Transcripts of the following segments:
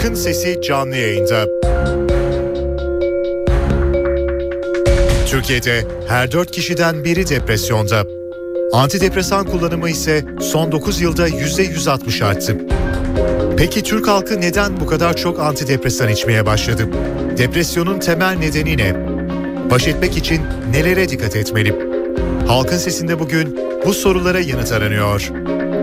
Halkın Sesi canlı yayında. Türkiye'de her 4 kişiden biri depresyonda. Antidepresan kullanımı ise son 9 yılda %160 arttı. Peki Türk halkı neden bu kadar çok antidepresan içmeye başladı? Depresyonun temel nedeni ne? Baş etmek için nelere dikkat etmeli? Halkın Sesi'nde bugün bu sorulara yanıt aranıyor.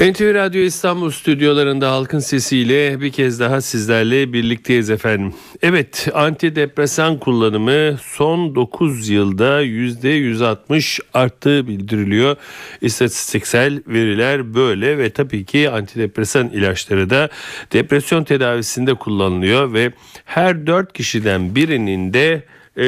NTV Radyo İstanbul stüdyolarında halkın sesiyle bir kez daha sizlerle birlikteyiz efendim. Evet antidepresan kullanımı son 9 yılda %160 arttığı bildiriliyor. İstatistiksel veriler böyle ve tabii ki antidepresan ilaçları da depresyon tedavisinde kullanılıyor ve her 4 kişiden birinin de e,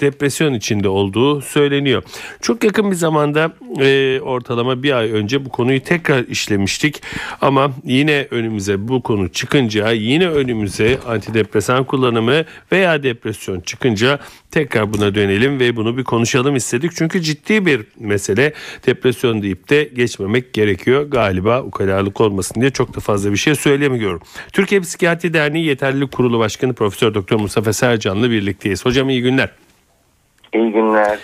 depresyon içinde olduğu söyleniyor. Çok yakın bir zamanda e, ortalama bir ay önce bu konuyu tekrar işlemiştik ama yine önümüze bu konu çıkınca yine önümüze antidepresan kullanımı veya depresyon çıkınca tekrar buna dönelim ve bunu bir konuşalım istedik. Çünkü ciddi bir mesele depresyon deyip de geçmemek gerekiyor. Galiba ukalalık olmasın diye çok da fazla bir şey söylemiyorum. Türkiye Psikiyatri Derneği Yeterlilik Kurulu Başkanı Profesör Doktor Mustafa Sercan'la birlikteyiz. Hocam iyi günler. İyi günler.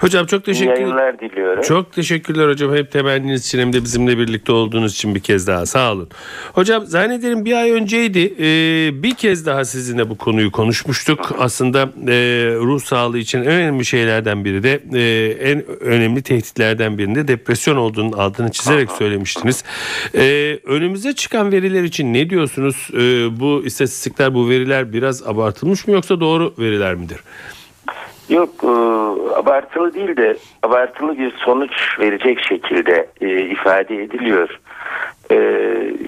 Hocam çok teşekkür yayınlar diliyorum. Çok teşekkürler hocam. Hep temenniniz için hem de bizimle birlikte olduğunuz için bir kez daha sağ olun. Hocam zannederim bir ay önceydi. Ee, bir kez daha sizinle bu konuyu konuşmuştuk. Aslında e, ruh sağlığı için en önemli şeylerden biri de e, en önemli tehditlerden birinde depresyon olduğunun altını çizerek söylemiştiniz. E, önümüze çıkan veriler için ne diyorsunuz? E, bu istatistikler, bu veriler biraz abartılmış mı yoksa doğru veriler midir? Yok e, abartılı değil de abartılı bir sonuç verecek şekilde e, ifade ediliyor. E,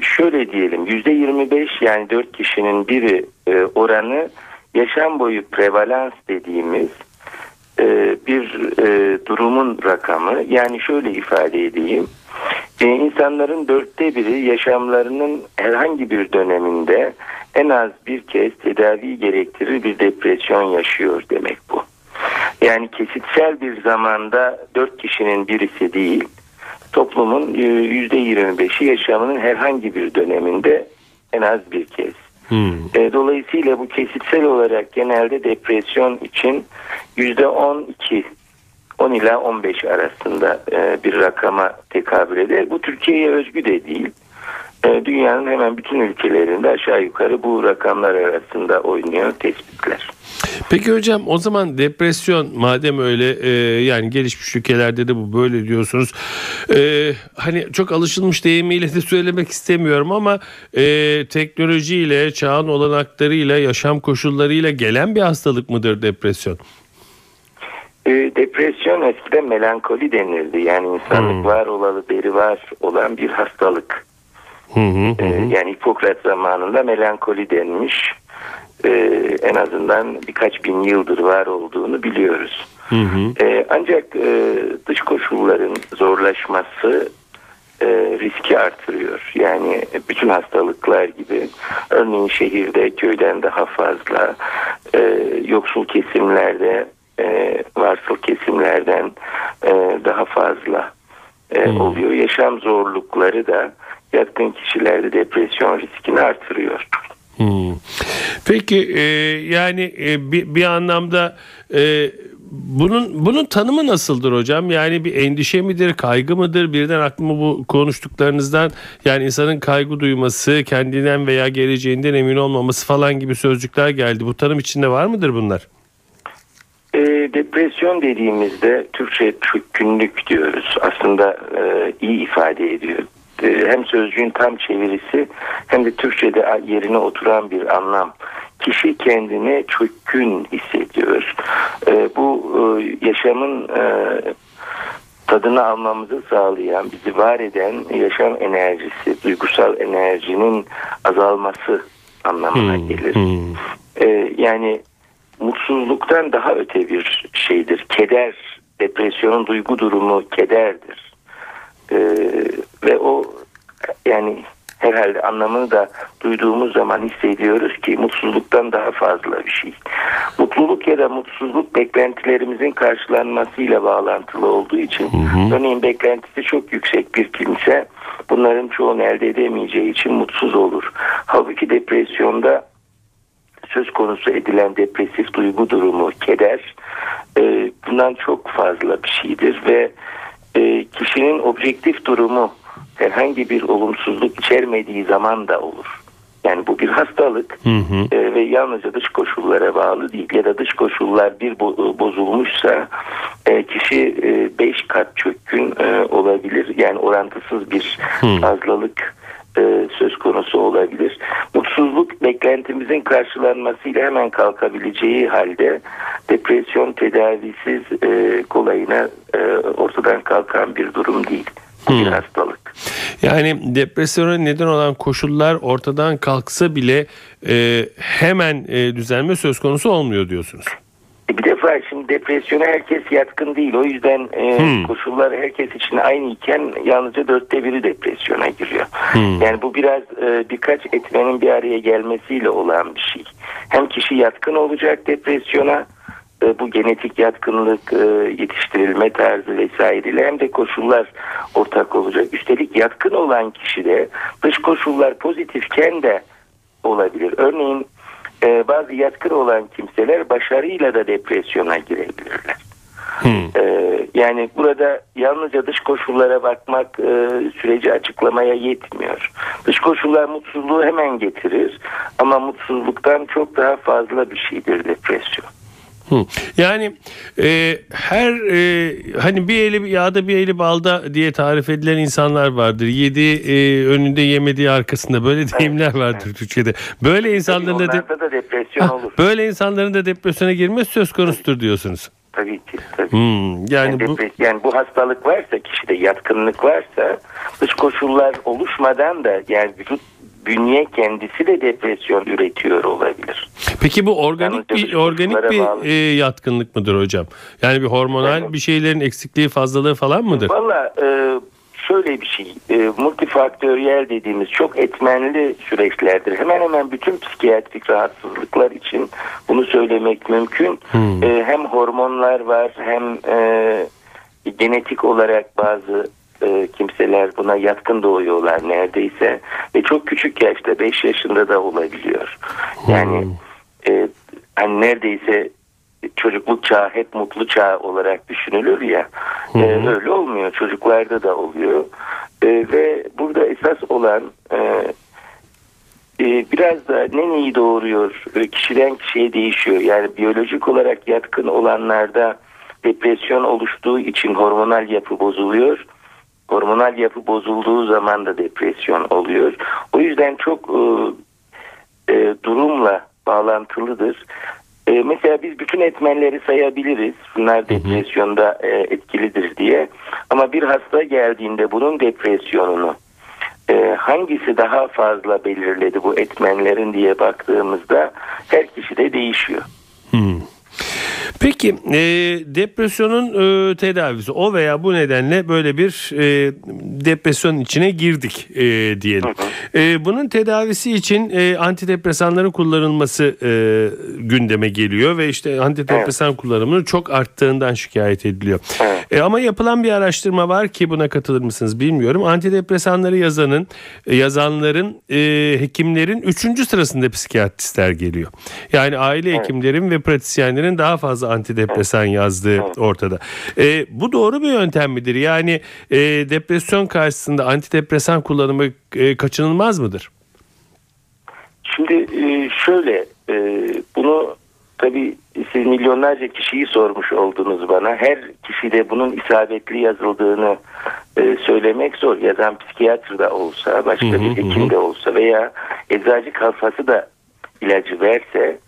şöyle diyelim yüzde 25 yani 4 kişinin biri e, oranı yaşam boyu prevalans dediğimiz e, bir e, durumun rakamı. Yani şöyle ifade edeyim. E, insanların dörtte biri yaşamlarının herhangi bir döneminde en az bir kez tedavi gerektirir bir depresyon yaşıyor demek bu. Yani kesitsel bir zamanda dört kişinin birisi değil, toplumun yüzde yirmi beşi yaşamının herhangi bir döneminde en az bir kez. Hmm. E, dolayısıyla bu kesitsel olarak genelde depresyon için yüzde on iki 10 ila 15 arasında e, bir rakama tekabül eder. Bu Türkiye'ye özgü de değil. E, dünyanın hemen bütün ülkelerinde aşağı yukarı bu rakamlar arasında oynuyor tespitler. Peki hocam o zaman depresyon madem öyle e, yani gelişmiş ülkelerde de bu böyle diyorsunuz. E, hani çok alışılmış deyimiyle de söylemek istemiyorum ama e, teknolojiyle, çağın olanaklarıyla, yaşam koşullarıyla gelen bir hastalık mıdır depresyon? E, depresyon eskiden melankoli denirdi. Yani insanlık hmm. var olalı beri var olan bir hastalık. Hı hı hı. Yani Hipokrat zamanında melankoli denmiş. Ee, en azından birkaç bin yıldır var olduğunu biliyoruz. Hı hı. Ee, ancak e, dış koşulların zorlaşması e, riski artırıyor. Yani bütün hastalıklar gibi örneğin şehirde köyden daha fazla e, yoksul kesimlerde e, varsıl kesimlerden e, daha fazla e, oluyor. Yaşam zorlukları da yatkın kişilerde depresyon riskini artırıyor. Hmm. Peki e, yani e, bir, bir anlamda e, bunun bunun tanımı nasıldır hocam? Yani bir endişe midir, kaygı mıdır? Birden aklıma bu konuştuklarınızdan yani insanın kaygı duyması, kendinden veya geleceğinden emin olmaması falan gibi sözcükler geldi. Bu tanım içinde var mıdır bunlar? E, depresyon dediğimizde Türkçe çökkünlük diyoruz. Aslında e, iyi ifade ediyor. E, hem sözcüğün tam çevirisi hem de Türkçe'de yerine oturan bir anlam. Kişi kendini çökkün hissediyor. E, bu e, yaşamın e, tadını almamızı sağlayan, bizi var eden yaşam enerjisi, duygusal enerjinin azalması anlamına hmm, gelir. Hmm. E, yani mutsuzluktan daha öte bir şeydir. Keder, depresyon depresyonun duygu durumu kederdir. E, ve o yani herhalde anlamını da duyduğumuz zaman hissediyoruz ki mutsuzluktan daha fazla bir şey. Mutluluk ya da mutsuzluk beklentilerimizin karşılanmasıyla bağlantılı olduğu için hı hı. örneğin beklentisi çok yüksek bir kimse bunların çoğunu elde edemeyeceği için mutsuz olur. Halbuki depresyonda söz konusu edilen depresif duygu durumu, keder e, bundan çok fazla bir şeydir ve e, kişinin objektif durumu herhangi bir olumsuzluk içermediği zaman da olur. Yani bu bir hastalık hı hı. E, ve yalnızca dış koşullara bağlı değil ya da dış koşullar bir bo- bozulmuşsa e, kişi 5 e, kat çökkün e, olabilir. Yani orantısız bir hı. fazlalık e, söz konusu olabilir. Mutsuzluk beklentimizin karşılanmasıyla hemen kalkabileceği halde depresyon tedavisiz e, kolayına e, ortadan kalkan bir durum değil. Hmm. Bir hastalık. Yani depresyona neden olan koşullar ortadan kalksa bile e, hemen e, düzelme söz konusu olmuyor diyorsunuz. E, bir defa şimdi depresyona herkes yatkın değil. O yüzden e, hmm. koşullar herkes için aynı iken yalnızca dörtte biri depresyona giriyor. Hmm. Yani bu biraz e, birkaç etmenin bir araya gelmesiyle olan bir şey. Hem kişi yatkın olacak depresyona e, bu genetik yatkınlık, e, yetiştirilme tarzı vesaireyle hem de koşullar ortak olacak. Üstelik yatkın olan kişi de dış koşullar pozitifken de olabilir. Örneğin e, bazı yatkın olan kimseler başarıyla da depresyona girebilirler. Hmm. yani burada yalnızca dış koşullara bakmak süreci açıklamaya yetmiyor. Dış koşullar mutsuzluğu hemen getirir ama mutsuzluktan çok daha fazla bir şeydir depresyon. Yani e, her e, hani bir eli yağda bir eli balda diye tarif edilen insanlar vardır. Yedi e, önünde yemediği arkasında böyle deyimler vardır evet. Türkçe'de. Böyle insanların da, de, da depresyon ha, olur. Böyle insanların da depresyona girmesi söz konusudur diyorsunuz. Tabii ki. Tabii. Hmm, yani, yani, bu... yani bu hastalık varsa kişide yatkınlık varsa dış koşullar oluşmadan da yani vücut bünye kendisi de depresyon üretiyor olabilir. Peki bu organik bir organik bir e, yatkınlık mıdır hocam? Yani bir hormonal evet. bir şeylerin eksikliği, fazlalığı falan mıdır? Valla e, şöyle bir şey. E, multifaktöriyel dediğimiz çok etmenli süreçlerdir. Hemen hemen bütün psikiyatrik rahatsızlıklar için bunu söylemek mümkün. Hmm. E, hem hormonlar var hem e, genetik olarak bazı e, kimseler buna yatkın doğuyorlar neredeyse ve çok küçük yaşta 5 yaşında da olabiliyor. Yani hmm. E, hani neredeyse çocukluk çağı hep mutlu çağ olarak düşünülür ya e, öyle olmuyor. Çocuklarda da oluyor. E, ve burada esas olan e, e, biraz da ne neyi doğuruyor? E, kişiden kişiye değişiyor. Yani biyolojik olarak yatkın olanlarda depresyon oluştuğu için hormonal yapı bozuluyor. Hormonal yapı bozulduğu zaman da depresyon oluyor. O yüzden çok e, e, durumla bağlantılıdır. E, mesela biz bütün etmenleri sayabiliriz. Bunlar depresyonda e, etkilidir diye. Ama bir hasta geldiğinde bunun depresyonunu e, hangisi daha fazla belirledi bu etmenlerin diye baktığımızda her kişi de değişiyor. Hmm. Peki e, depresyonun e, tedavisi o veya bu nedenle böyle bir e, depresyon içine girdik e, diyelim. E, bunun tedavisi için e, antidepresanların kullanılması e, gündeme geliyor ve işte antidepresan evet. kullanımının çok arttığından şikayet ediliyor. Evet. E, ama yapılan bir araştırma var ki buna katılır mısınız bilmiyorum. Antidepresanları yazanın e, yazanların e, hekimlerin üçüncü sırasında psikiyatristler geliyor. Yani aile evet. hekimlerin ve pratisyenlerin daha fazla antidepresan yazdığı ortada. E, bu doğru bir yöntem midir? Yani e, depresyon karşısında antidepresan kullanımı e, kaçınılmaz mıdır? Şimdi e, şöyle e, bunu tabii siz milyonlarca kişiyi sormuş oldunuz bana. Her kişide bunun isabetli yazıldığını e, söylemek zor. Yazan psikiyatr da olsa, başka bir hekim de olsa veya eczacı kalfası da ilacı verse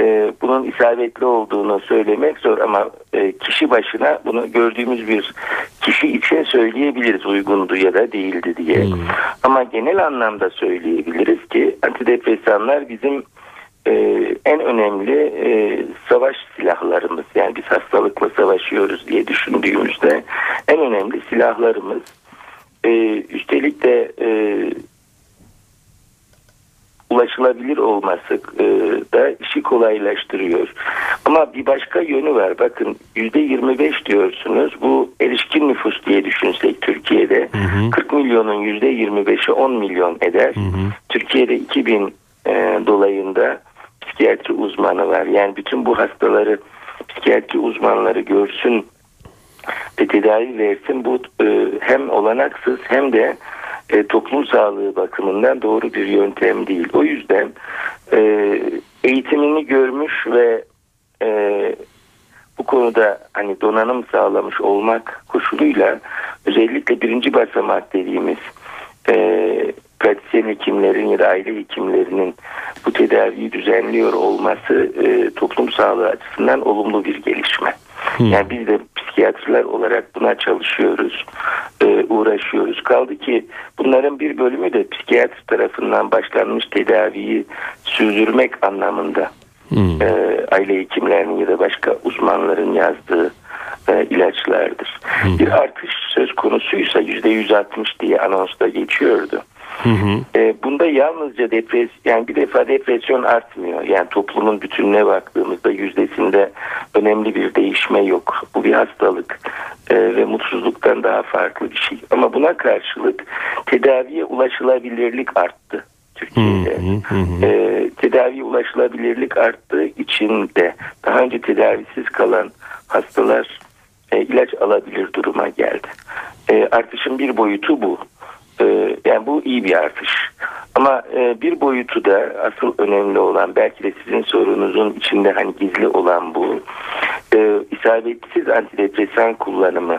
e, bunun isabetli olduğunu söylemek zor ama e, kişi başına bunu gördüğümüz bir kişi için söyleyebiliriz uygundu ya da değildi diye. Hmm. Ama genel anlamda söyleyebiliriz ki antidepresanlar bizim e, en önemli e, savaş silahlarımız yani biz hastalıkla savaşıyoruz diye düşündüğümüzde en önemli silahlarımız e, üstelik de e, ulaşılabilir olması e, da işi kolaylaştırıyor. Ama bir başka yönü var. Bakın yüzde 25 diyorsunuz. Bu erişkin nüfus diye düşünsek Türkiye'de hı hı. 40 milyonun yüzde 25'i 10 milyon eder. Hı hı. Türkiye'de 2000 e, dolayında psikiyatri uzmanı var. Yani bütün bu hastaları psikiyatri uzmanları görsün ve tedavi versin. Bu e, hem olanaksız hem de e, toplum sağlığı bakımından doğru bir yöntem değil. O yüzden e, eğitimini görmüş ve e, bu konuda hani donanım sağlamış olmak koşuluyla özellikle birinci basamak dediğimiz e, pratisyen hekimlerin ya da aile hekimlerinin bu tedaviyi düzenliyor olması e, toplum sağlığı açısından olumlu bir gelişme. Hmm. Yani biz de psikiyatrlar olarak buna çalışıyoruz, e, uğraşıyoruz. Kaldı ki bunların bir bölümü de psikiyatr tarafından başlanmış tedaviyi sürdürmek anlamında. Hmm. E, aile hekimlerinin ya da başka uzmanların yazdığı e, ilaçlardır. Hmm. Bir artış söz konusuysa %160 diye anonsta geçiyordu. Hı hı. E, bunda yalnızca depres yani bir defa depresyon artmıyor. Yani toplumun bütününe baktığımızda yüzdesinde önemli bir değişme yok. Bu bir hastalık e, ve mutsuzluktan daha farklı bir şey. Ama buna karşılık tedaviye ulaşılabilirlik arttı. Türkiye'de. Hı hı hı. E, tedaviye ulaşılabilirlik arttığı için de daha önce tedavisiz kalan hastalar e, ilaç alabilir duruma geldi. E, artışın bir boyutu bu. Ee, yani bu iyi bir artış. Ama e, bir boyutu da asıl önemli olan belki de sizin sorunuzun içinde hani gizli olan bu e, isabetsiz antidepresan kullanımı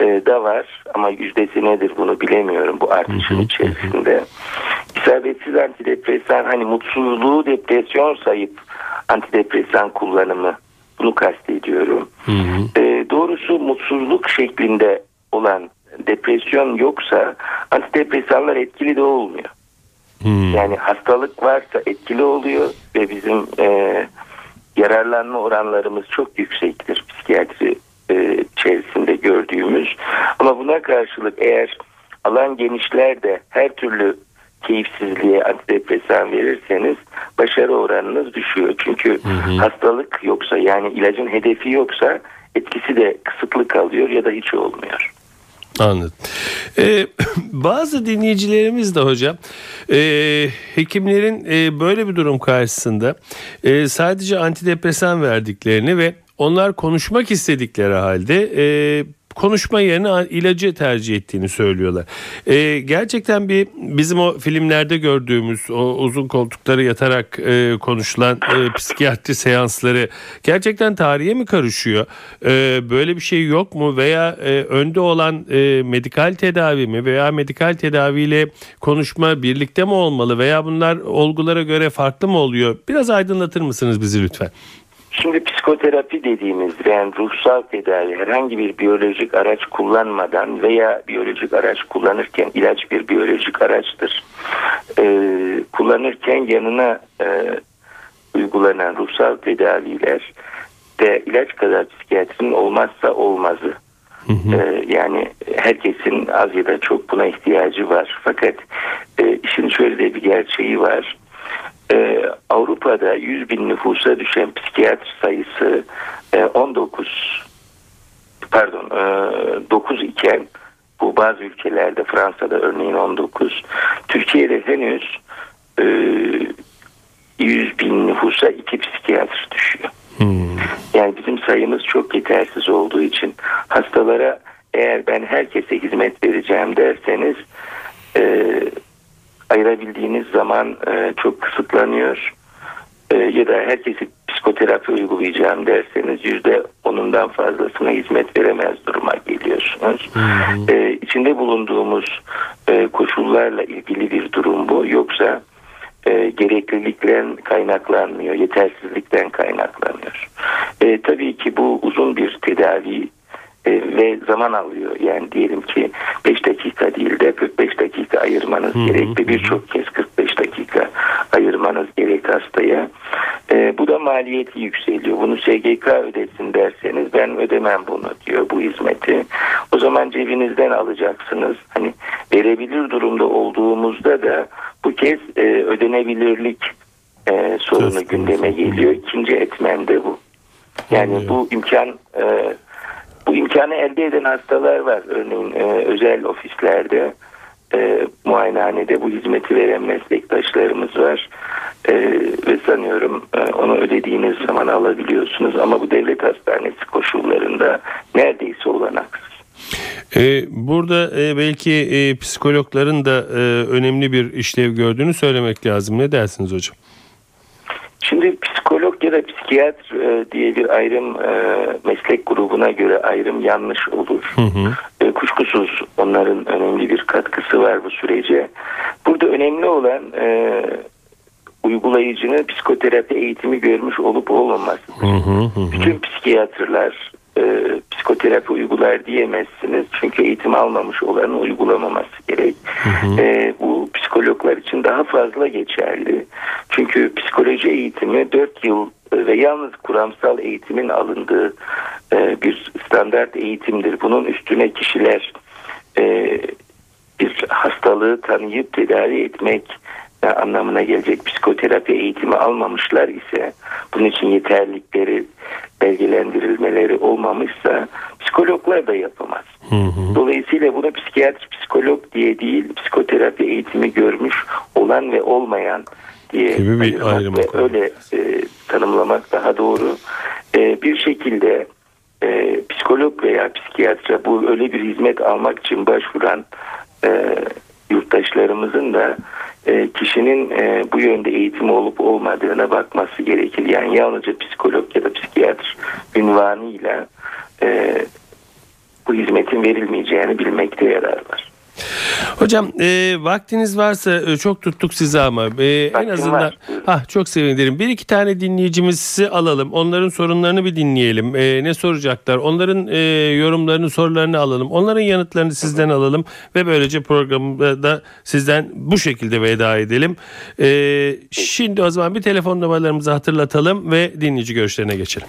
e, da var ama yüzdesi nedir bunu bilemiyorum bu artışın içerisinde. İsabetsiz antidepresan hani mutsuzluğu depresyon sayıp antidepresan kullanımı bunu kastediyorum. Hı hı. E, doğrusu mutsuzluk şeklinde olan depresyon yoksa antidepresanlar etkili de olmuyor. Hmm. Yani hastalık varsa etkili oluyor ve bizim e, yararlanma oranlarımız çok yüksektir psikiyatri e, içerisinde gördüğümüz. Ama buna karşılık eğer alan genişler de her türlü keyifsizliğe antidepresan verirseniz başarı oranınız düşüyor. Çünkü hı hastalık yoksa yani ilacın hedefi yoksa etkisi de kısıtlı kalıyor ya da hiç olmuyor. Anladım. Ee, bazı dinleyicilerimiz de hocam e, hekimlerin e, böyle bir durum karşısında e, sadece antidepresan verdiklerini ve onlar konuşmak istedikleri halde e, konuşma yerine ilacı tercih ettiğini söylüyorlar. Ee, gerçekten bir bizim o filmlerde gördüğümüz o uzun koltukları yatarak e, konuşulan e, psikiyatri seansları gerçekten tarihe mi karışıyor? E, böyle bir şey yok mu veya e, önde olan e, medikal tedavi mi veya medikal tedaviyle konuşma birlikte mi olmalı veya bunlar olgulara göre farklı mı oluyor? Biraz aydınlatır mısınız bizi lütfen? Şimdi psikoterapi dediğimiz yani ruhsal tedavi herhangi bir biyolojik araç kullanmadan veya biyolojik araç kullanırken ilaç bir biyolojik araçtır. Ee, kullanırken yanına e, uygulanan ruhsal tedaviler de ilaç kadar psikiyatrinin olmazsa olmazı. Hı hı. Ee, yani herkesin az ya da çok buna ihtiyacı var. Fakat e, işin şöyle de bir gerçeği var e, Avrupa'da 100 bin nüfusa düşen psikiyatr sayısı e, 19 pardon e, 9 iken bu bazı ülkelerde Fransa'da örneğin 19 Türkiye'de henüz e, 100 bin nüfusa iki psikiyatr düşüyor. Hmm. Yani bizim sayımız çok yetersiz olduğu için hastalara eğer ben herkese hizmet vereceğim derseniz e, ayırabildiğiniz zaman e, çok kısıtlanıyor. E, ya da herkesi psikoterapi uygulayacağım derseniz yüzde onundan fazlasına hizmet veremez duruma geliyorsunuz. Hı E, içinde bulunduğumuz e, koşullarla ilgili bir durum bu. Yoksa e, gereklilikten kaynaklanmıyor, yetersizlikten kaynaklanıyor. E, tabii ki bu uzun bir tedavi e, ve zaman alıyor. Yani diyelim ki 5 dakika değil de 45 dakika ayırmanız hı gerek ve birçok kez 45 dakika ayırmanız gerek hastaya. E, bu da maliyeti yükseliyor. Bunu SGK ödesin derseniz ben ödemem bunu diyor bu hizmeti. O zaman cebinizden alacaksınız. Hani verebilir durumda olduğumuzda da bu kez e, ödenebilirlik e, sorunu Söz gündeme geliyor. İkinci etmen de bu. Yani bu imkan e, bu imkanı elde eden hastalar var. Örneğin e, özel ofislerde e, muayenehanede bu hizmeti veren meslektaşlarımız var. E, ve sanıyorum e, onu ödediğiniz zaman alabiliyorsunuz ama bu devlet hastanesi koşullarında neredeyse olanaksız. Ee, burada e, belki e, psikologların da e, önemli bir işlev gördüğünü söylemek lazım. Ne dersiniz hocam? Şimdi psikolog ya da psikiyatr e, diye bir ayrım e, meslek grubuna göre ayrım yanlış olur. Hı hı. E, kuşkusuz onların önemli bir katkısı var bu sürece. Burada önemli olan e, uygulayıcının psikoterapi eğitimi görmüş olup olmaması. Bütün psikiyatrlar e, psikoterapi uygular diyemezsiniz. Çünkü eğitim almamış olanın uygulamaması gerek. E, bu psikologlar için daha fazla geçerli. Çünkü psikoloji eğitimi 4 yıl ve yalnız kuramsal eğitimin alındığı e, bir standart eğitimdir. Bunun üstüne kişiler e, bir hastalığı tanıyıp tedavi etmek anlamına gelecek psikoterapi eğitimi almamışlar ise bunun için yeterlilikleri belgelendirilmeleri olmamışsa psikologlar da yapamaz. Hı hı. Dolayısıyla bunu psikiyatr psikolog diye değil psikoterapi eğitimi görmüş olan ve olmayan diye Gibi bir ve öyle e, tanımlamak daha doğru. E, bir şekilde e, psikolog veya psikiyatra bu öyle bir hizmet almak için başvuran e, yurttaşlarımızın da e, kişinin e, bu yönde eğitimi olup olmadığına bakması gerekir. Yani yalnızca psikolog ya da psikiyatr ünvanıyla e, bu hizmetin verilmeyeceğini bilmekte yarar var. Hocam e, vaktiniz varsa e, çok tuttuk sizi ama e, en azından var. Ah çok sevinirim. Bir iki tane dinleyicimizi alalım. Onların sorunlarını bir dinleyelim. E, ne soracaklar? Onların e, yorumlarını, sorularını alalım. Onların yanıtlarını sizden alalım ve böylece programda sizden bu şekilde veda edelim. E, şimdi o zaman bir telefon numaralarımızı hatırlatalım ve dinleyici görüşlerine geçelim.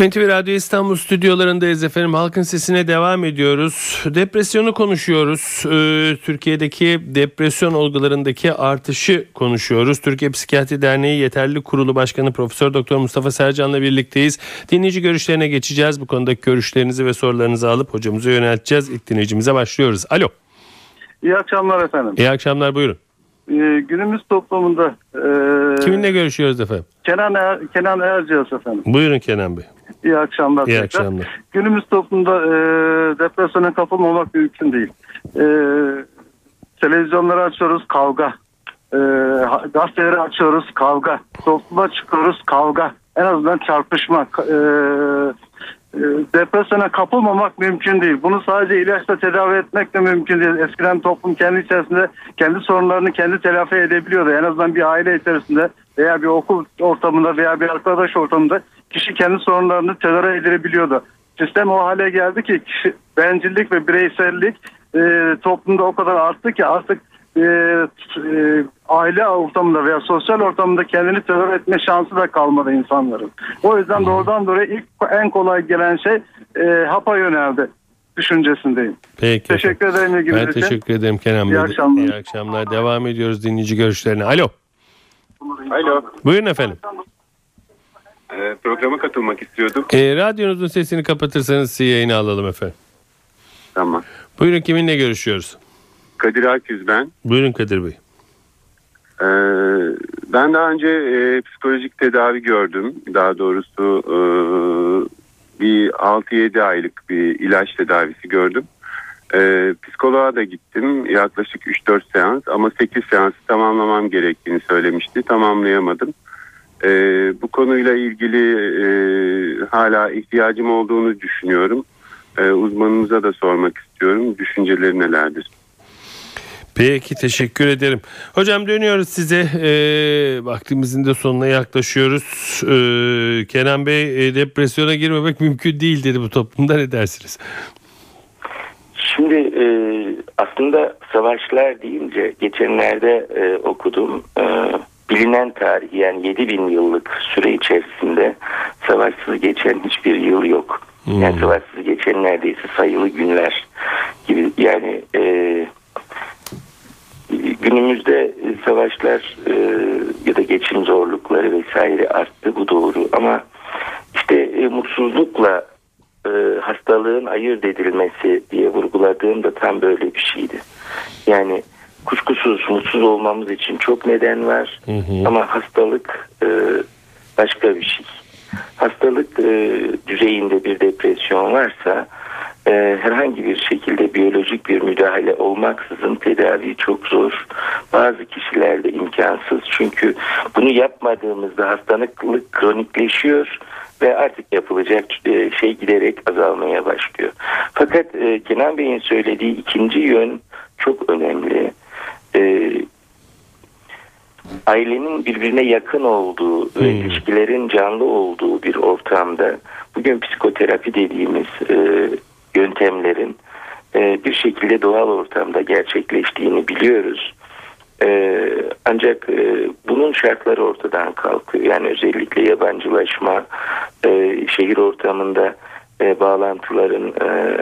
NTV Radyo İstanbul stüdyolarındayız efendim. Halkın sesine devam ediyoruz. Depresyonu konuşuyoruz. Ee, Türkiye'deki depresyon olgularındaki artışı konuşuyoruz. Türkiye Psikiyatri Derneği Yeterli Kurulu Başkanı Profesör Doktor Mustafa Sercan'la birlikteyiz. Dinleyici görüşlerine geçeceğiz. Bu konudaki görüşlerinizi ve sorularınızı alıp hocamıza yönelteceğiz. İlk dinleyicimize başlıyoruz. Alo. İyi akşamlar efendim. İyi akşamlar buyurun. Ee, günümüz toplumunda e, Kiminle görüşüyoruz efendim? Kenan, er, Kenan Erciyes efendim. Buyurun Kenan Bey. İyi akşamlar. İyi tekrar. akşamlar. Günümüz toplumunda e, depresyona kapılmamak mümkün değil. E, televizyonları açıyoruz kavga. E, gazeteleri açıyoruz kavga. Topluma çıkıyoruz kavga. En azından çarpışma. E, e, depresyona kapılmamak mümkün değil. Bunu sadece ilaçla tedavi etmek de mümkün değil. Eskiden toplum kendi içerisinde kendi sorunlarını kendi telafi edebiliyordu. En azından bir aile içerisinde veya bir okul ortamında veya bir arkadaş ortamında kişi kendi sorunlarını tedavi edebiliyordu. Sistem o hale geldi ki kişi, bencillik ve bireysellik e, toplumda o kadar arttı ki artık e, e, aile ortamında veya sosyal ortamında kendini terör etme şansı da kalmadı insanların. O yüzden doğrudan doğruya ilk en kolay gelen şey e, hapa yöneldi düşüncesindeyim. Peki. Teşekkür ederim ilginiz Ben için. teşekkür ederim Kenan Bey. İyi akşamlar. İyi akşamlar. Devam ediyoruz dinleyici görüşlerine. Alo. Alo, Buyurun efendim. E, programa katılmak istiyordum. E, radyonuzun sesini kapatırsanız sizi yayına alalım efendim. Tamam. Buyurun kiminle görüşüyoruz? Kadir Akyüz ben. Buyurun Kadir Bey. E, ben daha önce e, psikolojik tedavi gördüm. Daha doğrusu e, bir 6-7 aylık bir ilaç tedavisi gördüm. E, psikoloğa da gittim yaklaşık 3-4 seans ama 8 seansı tamamlamam gerektiğini söylemişti. Tamamlayamadım. E, bu konuyla ilgili e, hala ihtiyacım olduğunu düşünüyorum. E, uzmanınıza da sormak istiyorum. Düşünceleri nelerdir? Peki teşekkür ederim. Hocam dönüyoruz size. E, vaktimizin de sonuna yaklaşıyoruz. E, Kenan Bey e, depresyona girmemek mümkün değil dedi bu toplumda ne dersiniz? Şimdi e, aslında savaşlar deyince geçenlerde e, okudum. E, bilinen tarih yani 7000 yıllık süre içerisinde savaşsız geçen hiçbir yıl yok. Hmm. Yani savaşsız geçen neredeyse sayılı günler gibi yani e, günümüzde savaşlar e, ya da geçim zorlukları vesaire arttı bu doğru ama işte e, mutsuzlukla e, hastalığın ayırt edilmesi diye vurguladığım da tam böyle bir şeydi. Yani kuşkusuz mutsuz olmamız için çok neden var hı hı. ama hastalık e, başka bir şey. Hastalık e, düzeyinde bir depresyon varsa e, herhangi bir şekilde biyolojik bir müdahale olmaksızın tedavi çok zor. Bazı kişilerde imkansız çünkü bunu yapmadığımızda hastalık kronikleşiyor ve artık yapılacak e, şey giderek azalmaya başlıyor. Fakat e, Kenan Bey'in söylediği ikinci yön çok önemli. E, ailenin birbirine yakın olduğu hmm. ve ilişkilerin canlı olduğu bir ortamda bugün psikoterapi dediğimiz e, yöntemlerin e, bir şekilde doğal ortamda gerçekleştiğini biliyoruz. E, ancak e, bunun şartları ortadan kalkıyor. Yani özellikle yabancılaşma, e, şehir ortamında e, bağlantıların e,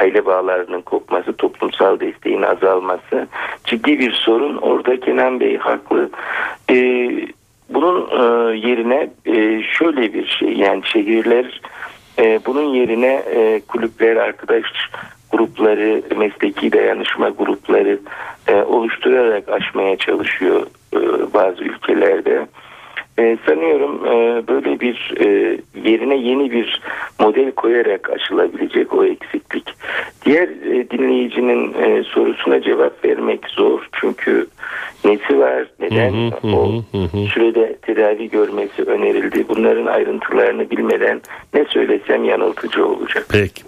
aile bağlarının kopması, toplumsal desteğin azalması ciddi bir sorun. Orada Kenan Bey haklı. E, bunun e, yerine e, şöyle bir şey yani şehirler e, bunun yerine e, kulüpler, arkadaş grupları, mesleki dayanışma grupları e, oluşturarak aşmaya çalışıyor e, bazı ülkelerde. E, sanıyorum e, böyle bir e, yerine yeni bir model koyarak aşılabilecek o eksiklik. Diğer e, dinleyicinin e, sorusuna cevap vermek zor çünkü nesi var, neden hı hı, o hı, sürede tedavi görmesi önerildi. Bunların ayrıntılarını bilmeden ne söylesem yanıltıcı olacak. Peki.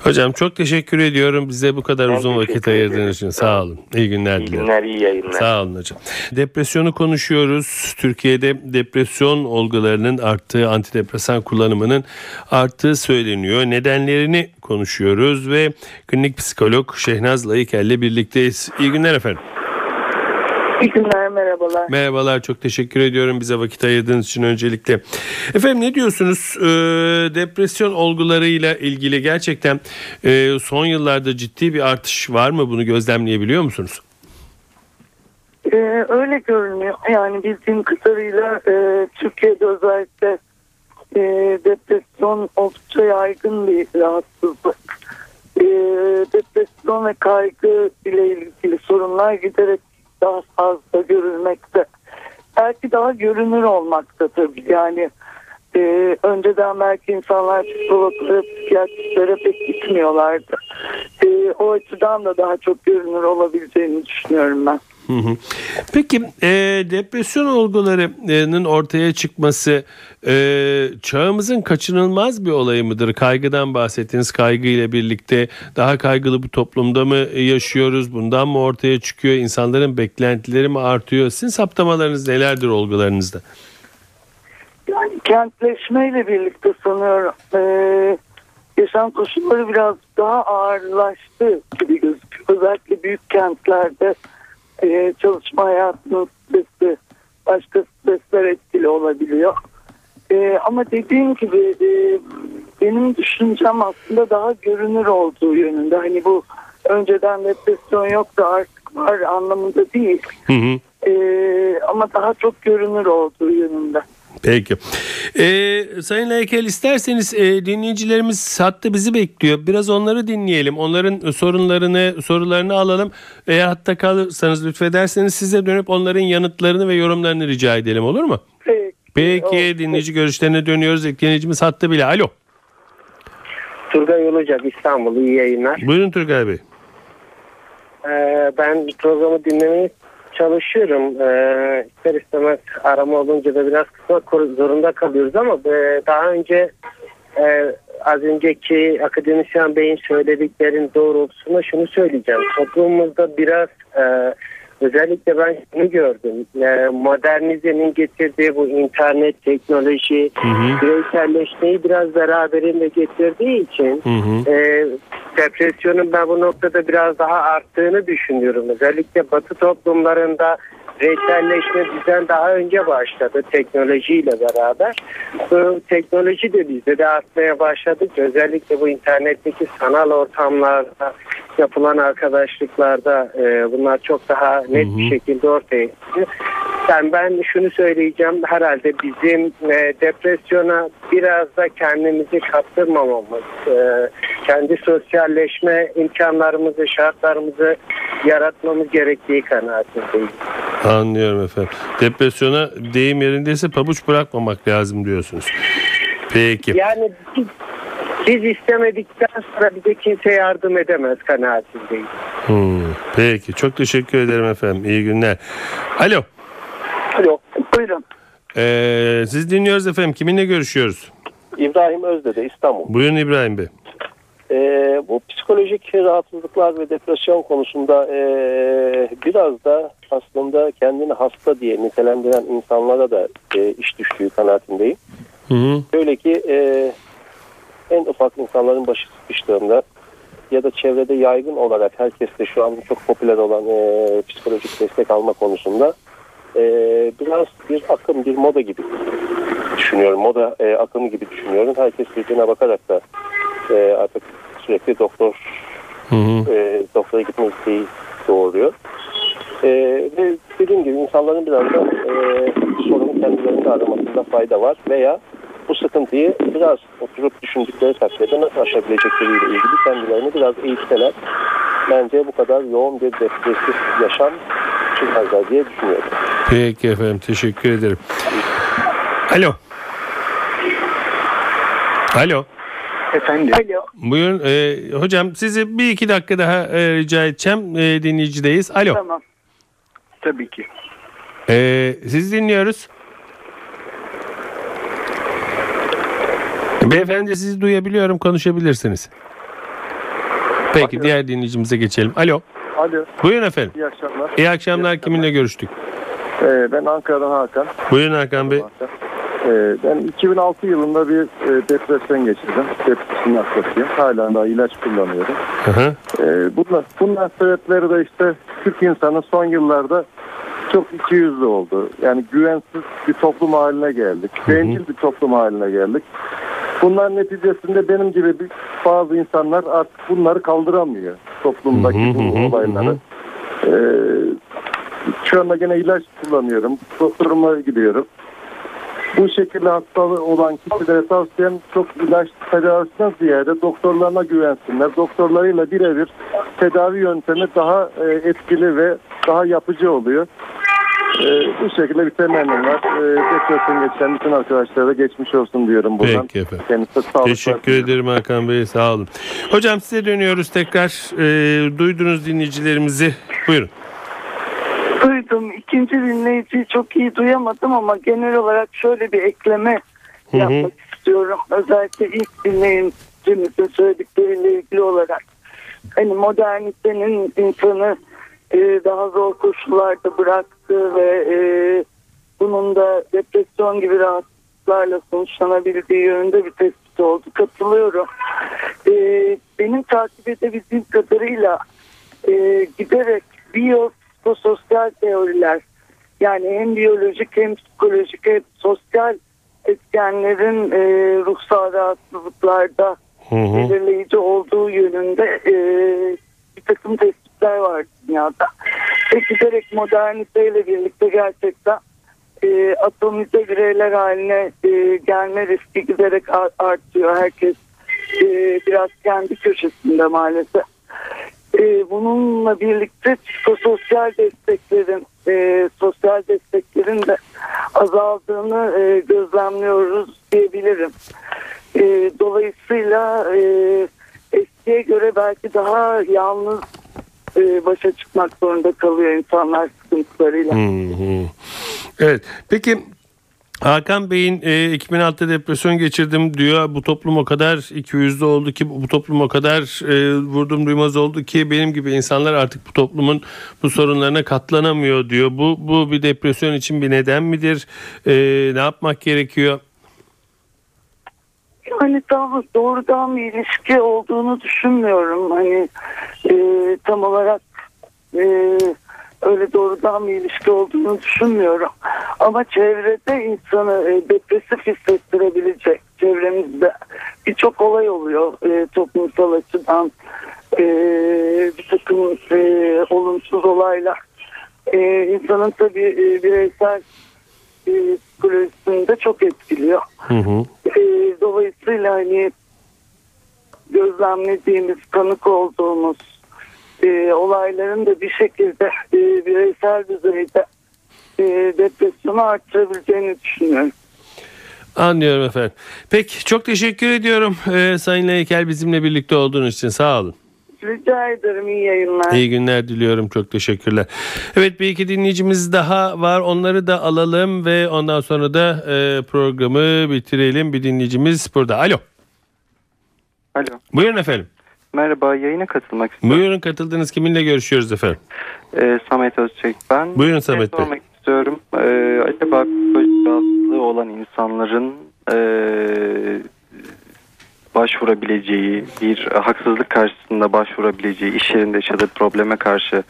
Hocam çok teşekkür ediyorum bize bu kadar ben uzun vakit ayırdığınız için. Sağ olun. İyi günler dilerim. İyi günler, iyi yayınlar. Sağ olun hocam. Depresyonu konuşuyoruz. Türkiye'de depresyon olgularının arttığı, antidepresan kullanımının arttığı söyleniyor. Nedenlerini konuşuyoruz ve klinik psikolog Şehnaz Layıkel birlikteyiz. İyi günler efendim. İyi günler, merhabalar. Merhabalar, çok teşekkür ediyorum bize vakit ayırdığınız için öncelikle. Efendim ne diyorsunuz? Ee, depresyon olgularıyla ilgili gerçekten e, son yıllarda ciddi bir artış var mı? Bunu gözlemleyebiliyor musunuz? Ee, öyle görünüyor. Yani bildiğim kadarıyla e, Türkiye'de özellikle e, depresyon oldukça yaygın bir rahatsızlık. E, depresyon ve kaygı ile ilgili sorunlar giderek daha fazla görülmekte. Belki daha görünür olmakta tabii yani e, önceden belki insanlar psikologlara, psikiyatristlere pek gitmiyorlardı. E, o açıdan da daha çok görünür olabileceğini düşünüyorum ben. Peki e, depresyon olgularının ortaya çıkması e, çağımızın kaçınılmaz bir olayı mıdır? Kaygıdan bahsettiniz. Kaygı ile birlikte daha kaygılı bir toplumda mı yaşıyoruz? Bundan mı ortaya çıkıyor? İnsanların beklentileri mi artıyor? Sizin saptamalarınız nelerdir olgularınızda? Yani kentleşmeyle birlikte sanıyorum e, yaşam koşulları biraz daha ağırlaştı gibi gözüküyor. Özellikle büyük kentlerde e, çalışma hayatının stresi, başka stresler etkili olabiliyor. E, ama dediğim gibi e, benim düşüncem aslında daha görünür olduğu yönünde. Hani bu önceden depresyon yoktu artık var anlamında değil. Hı hı. E, ama daha çok görünür olduğu yönünde. Peki. Ee, Sayın Laykel isterseniz e, dinleyicilerimiz hatta bizi bekliyor. Biraz onları dinleyelim. Onların sorunlarını, sorularını alalım. Eğer hatta kalırsanız lütfederseniz size dönüp onların yanıtlarını ve yorumlarını rica edelim olur mu? Peki. Peki dinleyici görüşlerine dönüyoruz. Dinleyicimiz hatta bile. Alo. Turgay Olacak İstanbul. İyi yayınlar. Buyurun Turgay Bey. Ee, ben programı dinlemeyi çalışıyorum. Ee, ister istemez arama olunca da biraz kısmak zorunda kalıyoruz ama e, daha önce e, az önceki akademisyen beyin söylediklerin doğrultusunda şunu söyleyeceğim. Toplumumuzda biraz e, özellikle ben şunu gördüm. E, modernizenin getirdiği bu internet, teknoloji, bireyselleşmeyi biraz beraberinde getirdiği için Hı hı. e, depresyonun ben bu noktada biraz daha arttığını düşünüyorum. Özellikle batı toplumlarında bireyselleşme bizden daha önce başladı teknolojiyle beraber. Bu teknoloji de bizde de artmaya başladı. Özellikle bu internetteki sanal ortamlarda yapılan arkadaşlıklarda e, bunlar çok daha net bir şekilde ortaya çıktı. Yani ben şunu söyleyeceğim herhalde bizim e, depresyona biraz da kendimizi kaptırmamamız, e, kendi sosyalleşme imkanlarımızı, şartlarımızı yaratmamız gerektiği kanaatindeyim. Anlıyorum efendim. Depresyona deyim yerindeyse pabuç bırakmamak lazım diyorsunuz. Peki. Yani biz, biz istemedikten sonra bize kimse yardım edemez kanaatindeyim. Hmm, Peki. Çok teşekkür ederim efendim. İyi günler. Alo. Alo. Buyurun. Ee, siz dinliyoruz efendim. Kiminle görüşüyoruz? İbrahim Özdede İstanbul. Buyurun İbrahim Bey. Ee, bu psikolojik rahatsızlıklar ve depresyon konusunda ee, biraz da aslında kendini hasta diye nitelendiren insanlara da ee, iş düştüğü kanaatindeyim. Hı hı. Şöyle ki ee, en ufak insanların başı sıkıştığında ya da çevrede yaygın olarak herkeste şu an çok popüler olan ee, psikolojik destek alma konusunda ee, biraz bir akım, bir moda gibi düşünüyorum. Moda ee, akımı gibi düşünüyorum. Herkes birbirine bakarak da ee, artık sürekli doktor Hı hı. e, doktora gitme isteği doğuruyor. E, ve dediğim gibi insanların biraz da e, sorunu kendilerinde aramasında fayda var veya bu sıkıntıyı biraz oturup düşündükleri takdirde nasıl aşabilecekleriyle ilgili kendilerini biraz eğitseler bence bu kadar yoğun bir depresif yaşam çıkmazlar diye düşünüyorum. Peki efendim. Teşekkür ederim. Alo. Alo. Efendim. Alo. Buyurun. Ee, hocam sizi bir iki dakika daha e, rica edeceğim. E, dinleyicideyiz. Alo. Tamam. Tabii ki. Ee, siz dinliyoruz. Beyefendi sizi duyabiliyorum. Konuşabilirsiniz. Peki diğer dinleyicimize geçelim. Alo. Alo. Buyurun efendim. İyi akşamlar. İyi akşamlar. Kiminle görüştük? Ee, ben Ankara'dan Hakan. Buyurun Hakan Bey. Ee, ben 2006 yılında bir e, depresyon geçirdim. Depresyon hastasıyım. Hala da ilaç kullanıyorum. Hı hı. Ee, bunlar, bunlar sebepleri de işte Türk insanı son yıllarda çok ikiyüzlü oldu. Yani güvensiz bir toplum haline geldik. Bencil bir toplum haline geldik. Bunlar neticesinde benim gibi bir- bazı insanlar artık bunları kaldıramıyor. Toplumdaki Hı hı, bu hı olayları. hı Ee, şu anda gene ilaç kullanıyorum. Doktoruma gidiyorum. Bu şekilde hastalığı olan kişilere tavsiyem çok ilaç tedavisinden ziyade doktorlarına güvensinler. Doktorlarıyla birebir tedavi yöntemi daha e, etkili ve daha yapıcı oluyor. E, bu şekilde bir temennim var. E, depresyon geçen bütün arkadaşlara da geçmiş olsun diyorum buradan. Peki efendim. Kendisi sağlıklı. Teşekkür ederim Hakan Bey. Sağ olun. Hocam size dönüyoruz tekrar. Ee, duydunuz dinleyicilerimizi. Buyurun. Duydum. İkinci dinleyiciyi çok iyi duyamadım ama genel olarak şöyle bir ekleme Hı hı. yapmak istiyorum. Özellikle ilk dinleyicimizin söyledikleriyle ilgili olarak. Hani modernitenin insanı e, daha zor koşullarda bıraktı ve e, bunun da depresyon gibi rahatsızlıklarla sonuçlanabildiği yönünde bir tespit oldu. Katılıyorum. E, benim takip edebildiğim kadarıyla e, giderek biyososyal teoriler yani hem biyolojik hem psikolojik hem sosyal etkenlerin e, ruhsal rahatsızlıklarda Hı hı. belirleyici olduğu yönünde e, bir takım tespitler var dünyada. Ve giderek moderniteyle birlikte gerçekten e, atomize bireyler haline e, gelme riski giderek ar- artıyor. Herkes e, biraz kendi köşesinde maalesef. E, bununla birlikte psikososyal desteklerin, e, sosyal desteklerin de azaldığını e, gözlemliyoruz diyebilirim. E, dolayısıyla e, eskiye göre belki daha yalnız e, başa çıkmak zorunda kalıyor insanlar sıkıntılarıyla. Evet. Peki Hakan Bey'in e, 2006'da depresyon geçirdim diyor. Bu toplum o kadar iki yüzlü oldu ki bu toplum o kadar e, vurdum duymaz oldu ki benim gibi insanlar artık bu toplumun bu sorunlarına katlanamıyor diyor. Bu bu bir depresyon için bir neden midir? E, ne yapmak gerekiyor? Yani tam doğrudan bir ilişki olduğunu düşünmüyorum. Hani e, tam olarak e, öyle doğrudan bir ilişki olduğunu düşünmüyorum. Ama çevrede insanı e, depresif hissettirebilecek çevremizde birçok olay oluyor e, toplumsal açıdan e, bir takım e, olumsuz olaylar. E, insanın tabii e, bireysel e, psikolojisini de çok etkiliyor. Hı hı. E, dolayısıyla hani gözlemlediğimiz, tanık olduğumuz e, olayların da bir şekilde e, bireysel düzeyde e, depresyonu arttırabileceğini düşünüyorum. Anlıyorum efendim. Peki çok teşekkür ediyorum e, Sayın Heykel bizimle birlikte olduğunuz için sağ olun. Rica ederim iyi yayınlar. İyi günler diliyorum. Çok teşekkürler. Evet bir iki dinleyicimiz daha var. Onları da alalım ve ondan sonra da e, programı bitirelim. Bir dinleyicimiz burada. Alo. Alo. Buyurun efendim. Merhaba, yayına katılmak istiyorum. Buyurun katıldınız. Kiminle görüşüyoruz efendim? Ee, Samet Özçek ben. Buyurun Şey Samet Bey. sormak istiyorum. Ee, acaba psikolojik rahatsızlığı olan insanların ee, başvurabileceği, bir haksızlık karşısında başvurabileceği, iş yerinde yaşadığı probleme karşı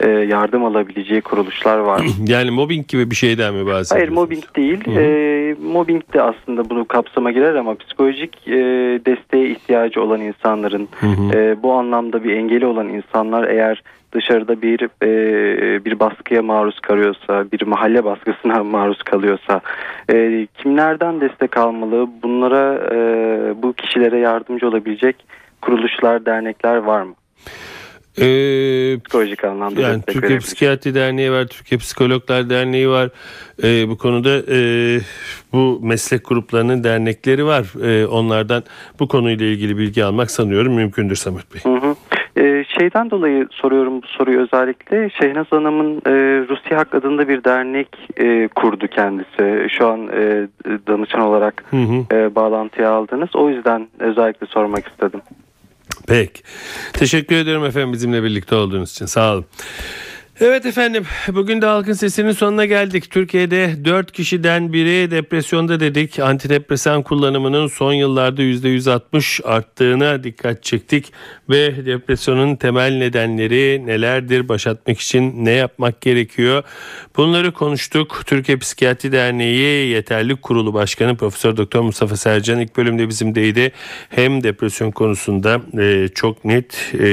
ee, yardım alabileceği kuruluşlar var? Yani mobbing gibi bir şeyden mi bahsediyorsunuz? Hayır mobbing değil. Hı. Ee, mobbing de aslında bunu kapsama girer ama psikolojik e, desteğe ihtiyacı olan insanların Hı hı. e, bu anlamda bir engeli olan insanlar eğer dışarıda bir e, bir baskıya maruz kalıyorsa, bir mahalle baskısına maruz kalıyorsa e, kimlerden destek almalı? Bunlara e, bu kişilere yardımcı olabilecek kuruluşlar, dernekler var mı? Ee, Psikolojik anlamda yani Türkiye. Psikiyatri Derneği var, Türkiye Psikologlar Derneği var. Ee, bu konuda e, bu meslek gruplarının dernekleri var. Ee, onlardan bu konuyla ilgili bilgi almak sanıyorum mümkündür Samet Bey. Hı hı. Şeyden dolayı soruyorum bu soruyu özellikle. Şehnaz Hanım'ın e, Rusya Hak adında bir dernek e, kurdu kendisi. Şu an e, danışan olarak Hı hı. e, bağlantıya aldınız. O yüzden özellikle sormak istedim. Peki. Teşekkür ederim efendim bizimle birlikte olduğunuz için. Sağ olun. Evet efendim bugün de Halkın Sesi'nin sonuna geldik. Türkiye'de 4 kişiden biri depresyonda dedik. Antidepresan kullanımının son yıllarda %160 arttığına dikkat çektik. Ve depresyonun temel nedenleri nelerdir? Başlatmak için ne yapmak gerekiyor? Bunları konuştuk. Türkiye Psikiyatri Derneği Yeterlik Kurulu Başkanı Profesör Doktor Mustafa Sercan ilk bölümde bizimdeydi. Hem depresyon konusunda e, çok net e,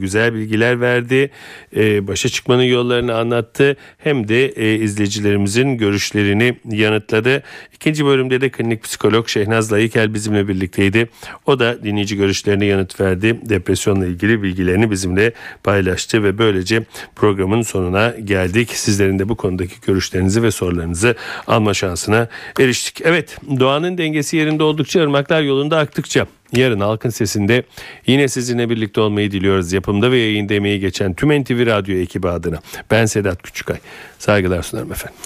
güzel bilgiler verdi. E, başa çıkmanın yollarını anlattı. Hem de e, izleyicilerimizin görüşlerini yanıtladı. İkinci bölümde de klinik psikolog Şehnaz Layıkel bizimle birlikteydi. O da dinleyici görüşlerine yanıt verdi. Depresyonla ilgili bilgilerini bizimle paylaştı ve böylece programın sonuna geldik. Sizlerin de bu konudaki görüşlerinizi ve sorularınızı alma şansına eriştik. Evet doğanın dengesi yerinde oldukça ırmaklar yolunda aktıkça Yarın Halkın Sesi'nde yine sizinle birlikte olmayı diliyoruz. Yapımda ve yayında emeği geçen tüm NTV Radyo ekibi adına. Ben Sedat Küçükay. Saygılar sunarım efendim.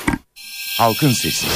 Halkın Sesi.